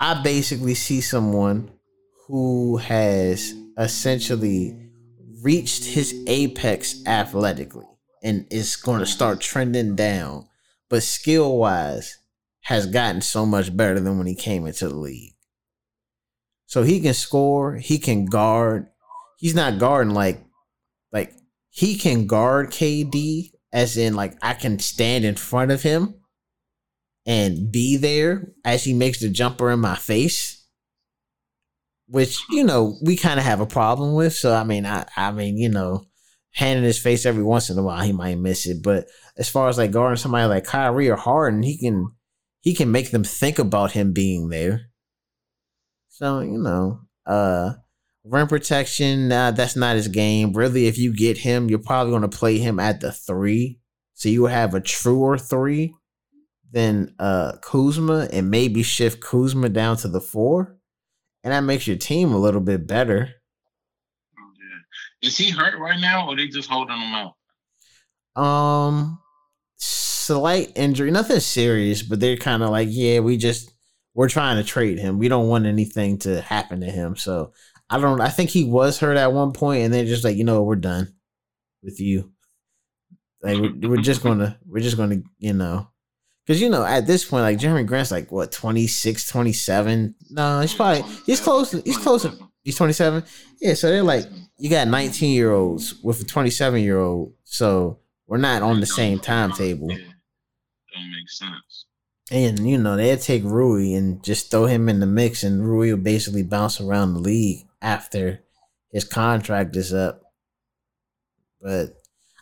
I basically see someone who has essentially reached his apex athletically and is going to start trending down, but skill wise has gotten so much better than when he came into the league. So he can score, he can guard. He's not guarding like like he can guard KD as in like I can stand in front of him and be there as he makes the jumper in my face. Which, you know, we kind of have a problem with. So I mean, I I mean, you know, hand in his face every once in a while, he might miss it. But as far as like guarding somebody like Kyrie or Harden, he can he can make them think about him being there. So, you know, uh rim protection, that's not his game. Really, if you get him, you're probably going to play him at the three. So you have a truer three than uh, Kuzma and maybe shift Kuzma down to the four. And that makes your team a little bit better. Is he hurt right now or they just holding him out? Um, slight injury, nothing serious, but they're kind of like, yeah, we just we're trying to trade him. We don't want anything to happen to him. So I don't. I think he was hurt at one point, and they're just like, you know, we're done with you. Like we're, we're just gonna, we're just gonna, you know, because you know at this point, like Jerami Grant's like what 26, 27? No, he's probably he's close. He's close. He's twenty seven. Yeah, so they're like, you got nineteen year olds with a twenty seven year old. So we're not on the same timetable. Don't make sense. And you know they'd take Rui and just throw him in the mix, and Rui will basically bounce around the league after his contract is up. But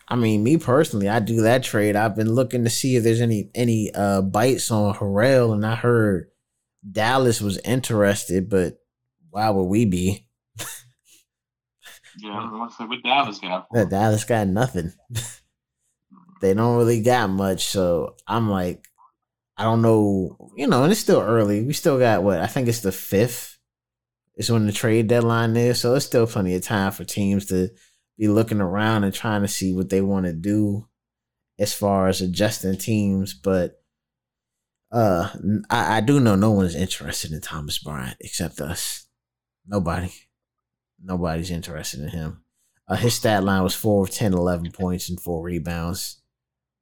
I mean, me personally, I do that trade. I've been looking to see if there's any any uh bites on Harrell, and I heard Dallas was interested, but why would we be? yeah, what's what Dallas got? Dallas got nothing. they don't really got much, so I'm like, I don't know, you know, and it's still early. We still got what I think it's the fifth is when the trade deadline is. So it's still plenty of time for teams to be looking around and trying to see what they want to do as far as adjusting teams. But uh, I, I do know no one is interested in Thomas Bryant except us. Nobody. Nobody's interested in him. Uh, his stat line was 4 of 10, 11 points and 4 rebounds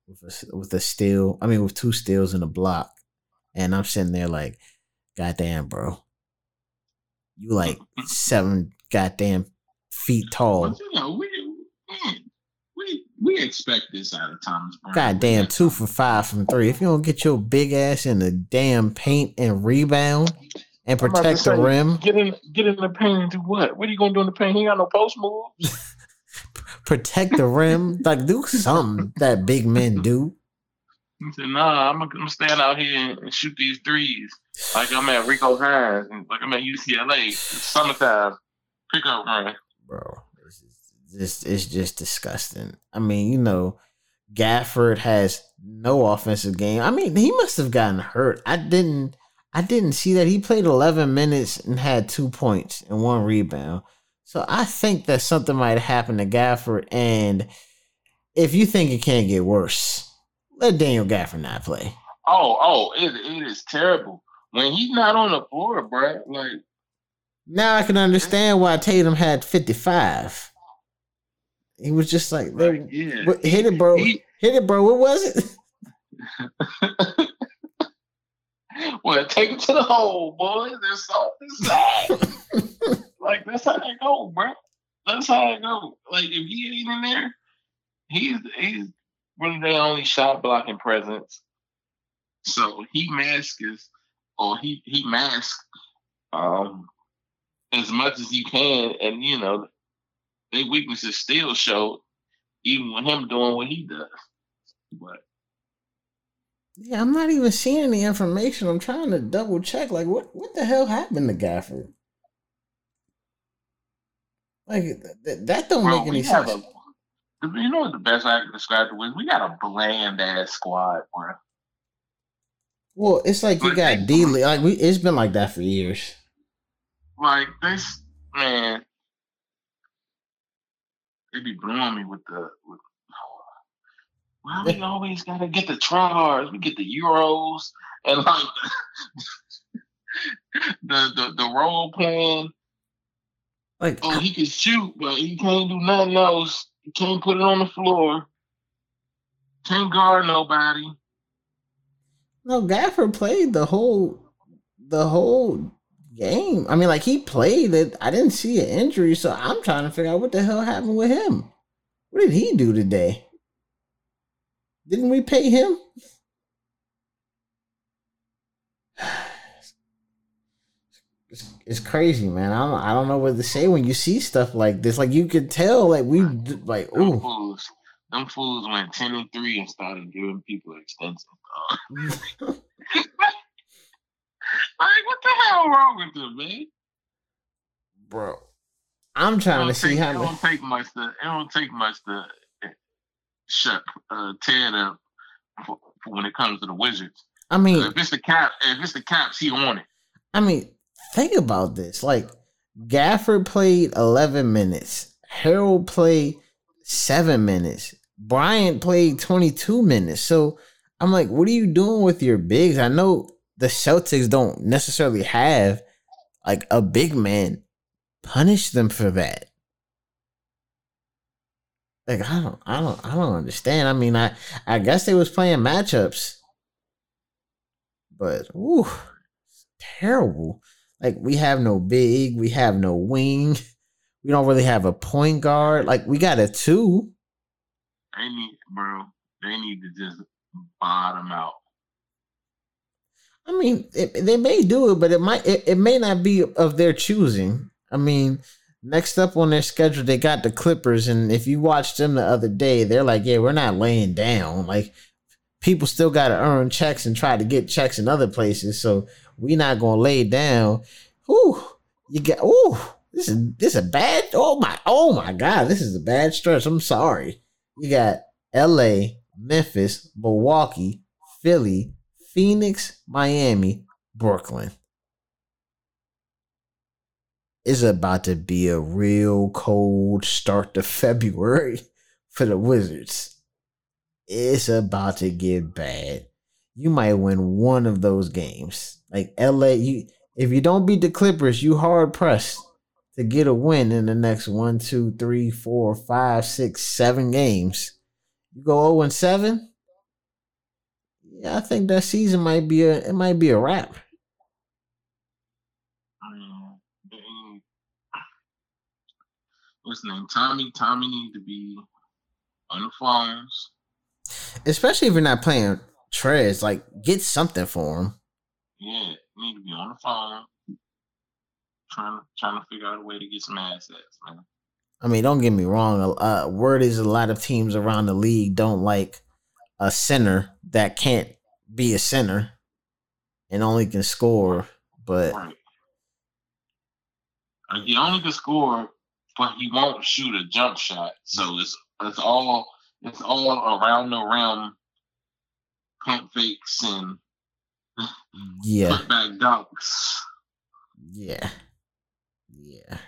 with a, with a steal. I mean, with two steals and a block. And I'm sitting there like, goddamn, bro. You like seven goddamn feet tall. But, you know, we, we we expect this out of Thomas Brown. Goddamn, two for five from three. If you don't get your big ass in the damn paint and rebound and protect say, the rim, get in get in the paint and do what? What are you gonna do in the paint? He ain't got no post moves. [laughs] protect the rim, like do something that big men do. He said, "Nah, I'm gonna stand out here and shoot these threes like I'm at Rico Hines, like I'm at UCLA. It's summertime, pick up run, bro. It's just it's just disgusting. I mean, you know, Gafford has no offensive game. I mean, he must have gotten hurt. I didn't I didn't see that he played 11 minutes and had two points and one rebound. So I think that something might happen to Gafford. And if you think it can't get worse, let Daniel Gafford not play. Oh, oh, it, it is terrible when he's not on the floor, bro. Like now, I can understand why Tatum had fifty five. He was just like, right, yeah. hit it, bro, he, hit it, bro. What was it? [laughs] well, take it to the hole, boys. There's soft inside. [laughs] like that's how they go, bro. That's how it go. Like if he ain't in there, he's he's really the only shot blocking presence. So he masks or he he masks um as much as you can, and you know their weaknesses still show, even with him doing what he does. But yeah, I'm not even seeing any information. I'm trying to double check. Like, what what the hell happened to Gafford? Like that, that don't Bro, make any sense. A, you know what the best I can describe it with? We got a bland ass squad, bro. Well, it's like you got D. Like we, it's been like that for years. Like this, man. They be blowing me with the with. Why we always gotta get the tryhards? We get the euros and like [laughs] the the the role playing. Like oh, he can shoot, but he can't do nothing else. He can't put it on the floor. Can't guard nobody. No, Gafford played the whole the whole game. I mean, like he played it. I didn't see an injury, so I'm trying to figure out what the hell happened with him. What did he do today? Didn't we pay him? It's, it's crazy, man. I don't, I don't know what to say when you see stuff like this. Like you could tell, like we like ooh them fools went ten and three and started giving people extensions. [laughs] like, what the hell wrong with them, man? Bro, I'm trying to see take, how. It don't take much to. It don't take much to shut uh, Ted up for, for when it comes to the Wizards. I mean, if it's the cap, if it's the caps, he on it. I mean, think about this. Like Gafford played 11 minutes. Harrell played seven minutes. Bryant played 22 minutes. So I'm like, what are you doing with your bigs? I know the Celtics don't necessarily have like a big man. Punish them for that. Like I don't, I don't, I don't understand. I mean, I, I guess they was playing matchups, but ooh, terrible. Like we have no big, we have no wing, we don't really have a point guard. Like we got a two. They need, bro. They need to just bottom out. I mean, it, they may do it, but it might it, it may not be of their choosing. I mean, next up on their schedule, they got the Clippers, and if you watched them the other day, they're like, "Yeah, we're not laying down." Like people still got to earn checks and try to get checks in other places, so we're not gonna lay down. Whew, you get ooh, this is this is a bad. Oh my, oh my God, this is a bad stretch. I'm sorry. You got L.A., Memphis, Milwaukee, Philly, Phoenix, Miami, Brooklyn. It's about to be a real cold start to [laughs] February for the Wizards. It's about to get bad. You might win one of those games. Like LA, you if you don't beat the Clippers, you hard pressed to get a win in the next one, two, three, four, five, six, seven games. You go 0 and 7. Yeah, I think that season might be a it might be a wrap. What's his name? Tommy. Tommy need to be on the phones. Especially if you're not playing Trez, like get something for him. Yeah, need to be on the phone trying to trying to figure out a way to get some assets, man. I mean, don't get me wrong. Uh, word is a lot of teams around the league don't like a center that can't be a center and only can score. But right. he only can score, but he won't shoot a jump shot. So it's it's all it's all around the rim, pump fakes and yeah, back dunks. Yeah. Yeah.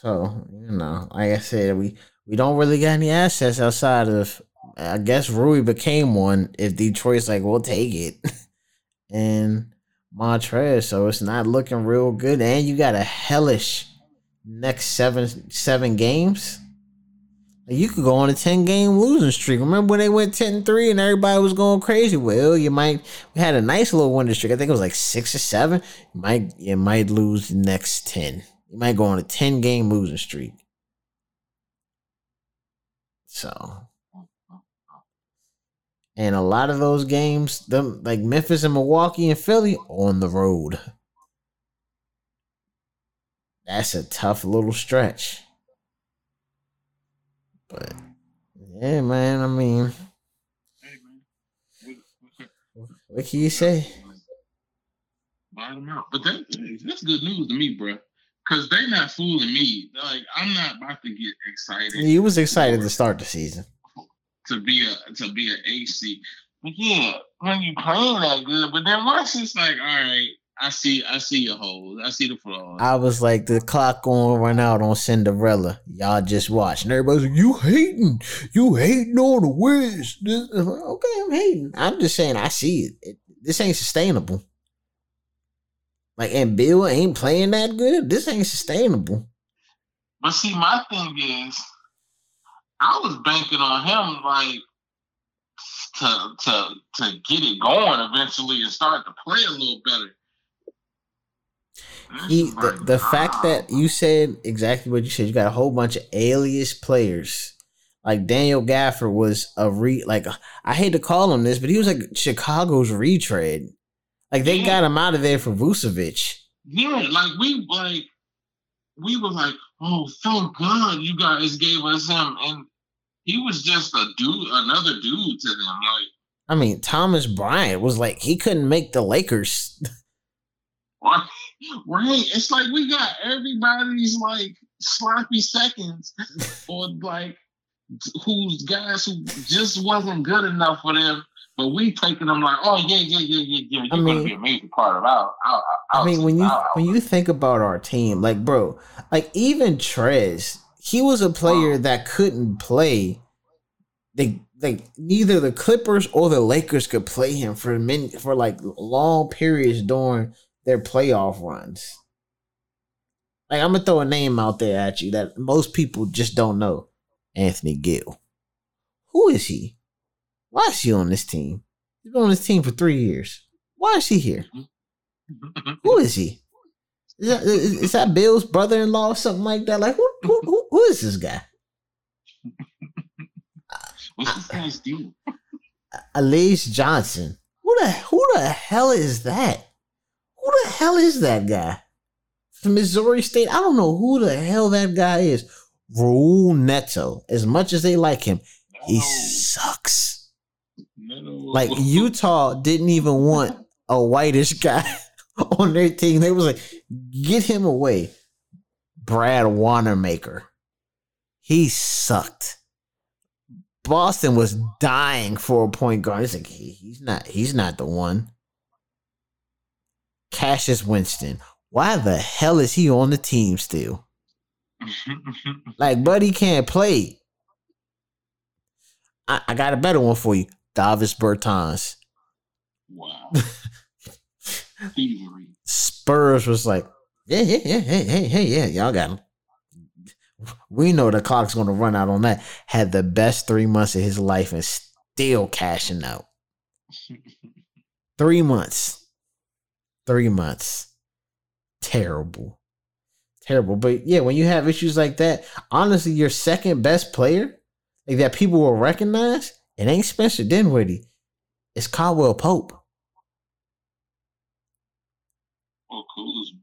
So, you know, like I said, we we don't really got any assets outside of I guess Rui became one if Detroit's like, we'll take it. [laughs] and Montrez, so it's not looking real good. And you got a hellish next seven seven games. You could go on a 10 game losing streak. Remember when they went 10 3 and everybody was going crazy? Well, you might we had a nice little winning streak. I think it was like six or seven. You might you might lose the next 10. You might go on a 10 game losing streak. So, and a lot of those games, them like Memphis and Milwaukee and Philly on the road. That's a tough little stretch. But yeah, man. I mean, what can you say? Bottom out, but that, that's good news to me, bro. Cause they not fooling me. Like I'm not about to get excited. You was excited to start the season. To be a to be an AC. But yeah, when you playing that good, but then once it's like, all right, I see I see your holes. I see the flaws. I was like, the clock gonna run out on Cinderella. Y'all just watch. And everybody's like, you hating. You hating on the Wiz. Okay, I'm hating. I'm just saying I see it. it this ain't sustainable. Like, and Beal ain't playing that good. This ain't sustainable. But see, my thing is, I was banking on him like to to to get it going eventually and start to play a little better. He the, the fact that you said exactly what you said, you got a whole bunch of alias players. Like Daniel Gafford was a re like I hate to call him this, but he was like Chicago's retread. Like they yeah. got him out of there for Vucevic. Yeah, like we like we were like, oh, thank God you guys gave us him, and he was just a dude, another dude to them. Like, I mean, Thomas Bryant was like he couldn't make the Lakers. Right, It's like we got everybody's like sloppy seconds, or like who's guys who just wasn't good enough for them but we taking them like, oh yeah, yeah, yeah, yeah, yeah. You're I mean, gonna be a major part of our. our, our I mean, when you our, when you think about our team, like bro, like even Trez, he was a player that couldn't play. They like neither the Clippers or the Lakers could play him for many for like long periods during their playoff runs. Like I'm gonna throw a name out there at you that most people just don't know. Anthony Gill. Who is he? Why is he on this team? He's been on this team for three years. Why is he here? [laughs] who is he? Is that, is, is that Beal's brother-in-law or something like that? Like who who, who, who is this guy? What's this guy's deal? Alize Johnson. Who the who the hell is that? Who the hell is that guy? From Missouri State. I don't know who the hell that guy is. Raul Neto. As much as they like him, he sucks. Like Utah didn't even want a whitish guy [laughs] on their team. They was like, get him away. Brad Wanamaker. He sucked. Boston was dying for a point guard. It's like he, he's not he's not the one. Cassius Winston. Why the hell is he on the team still? [laughs] like Buddy can't play. I, I got a better one for you. Davis Bertans. Wow. [laughs] Spurs was like, yeah, yeah, yeah, hey, hey, hey, yeah, y'all got him. We know the clock's gonna run out on that. Had the best three months of his life and still cashing out. [laughs] three months. Three months. Terrible. Terrible. But yeah, when you have issues like that, honestly, your second best player, like that people will recognize, it ain't Spencer Dinwiddie. It's Caldwell Pope. Oh, Kuzma.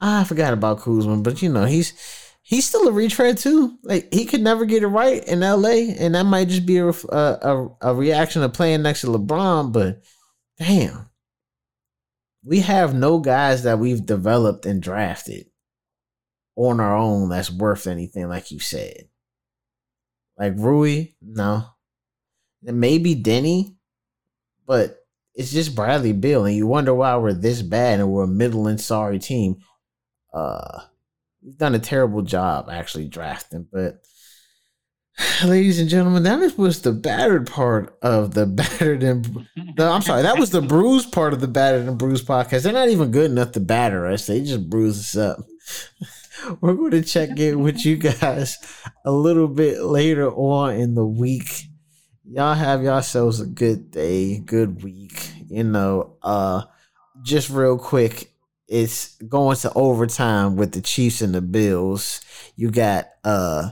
Ah, I forgot about Kuzma, but you know he's he's still a retread too. Like he could never get it right in L.A., and that might just be a a, a reaction of playing next to LeBron. But damn, we have no guys that we've developed and drafted on our own that's worth anything, like you said. Like Rui, no maybe Denny, but it's just Bradley Beal, and you wonder why we're this bad and we're a middle and sorry team. Uh, we've done a terrible job actually drafting, but [sighs] ladies and gentlemen, that was the battered part of the [laughs] battered and no, I'm sorry, that was the bruised part of the battered and bruised podcast. They're not even good enough to batter us; they just bruise us up. [laughs] We're going to check in with you guys a little bit later on in the week y'all have yourselves a good day, good week. You know, uh, just real quick, it's going to overtime with the Chiefs and the Bills. You got uh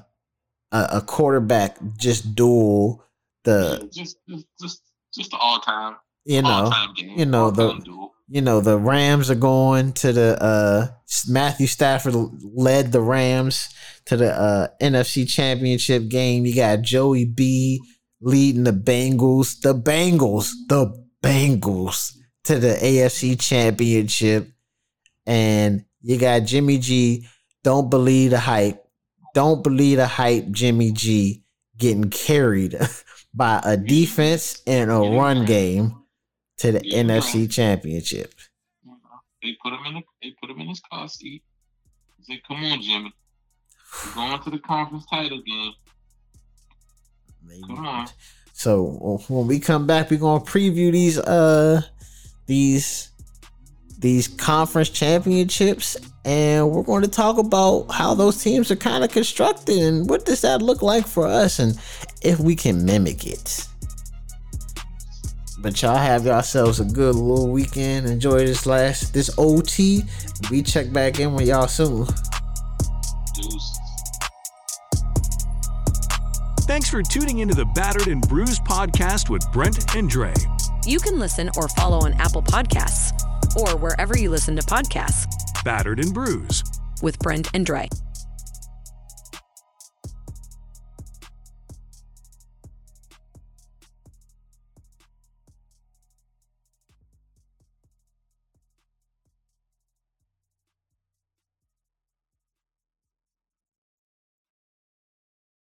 a, a quarterback just duel the just, just, just, the all time, you know game. you know, the- duel. you know the Rams are going to the uh Matthew Stafford led the Rams to the uh NFC Championship game. You got Joey B leading the Bengals, the Bengals, the Bengals to the AFC Championship. And you got Jimmy G, don't believe the hype. Don't believe the hype, Jimmy G getting carried [laughs] by a defense and a run game to the Yeah. NFC Championship. They put him in the, they put him in his car seat. They said, "Come on, Jimmy, we're going to the conference title game. Come on." So when we come back, we're gonna preview these uh these these conference championships, and we're going to talk about how those teams are kind of constructed and what does that look like for us, and if we can mimic it. But y'all have yourselves a good little weekend. Enjoy this last this OT. We check back in with y'all soon. Deuce. Thanks for tuning into the Battered and Bruised podcast with Brent and Dre. You can listen or follow on Apple Podcasts or wherever you listen to podcasts Battered and Bruised. with Brent and Dre.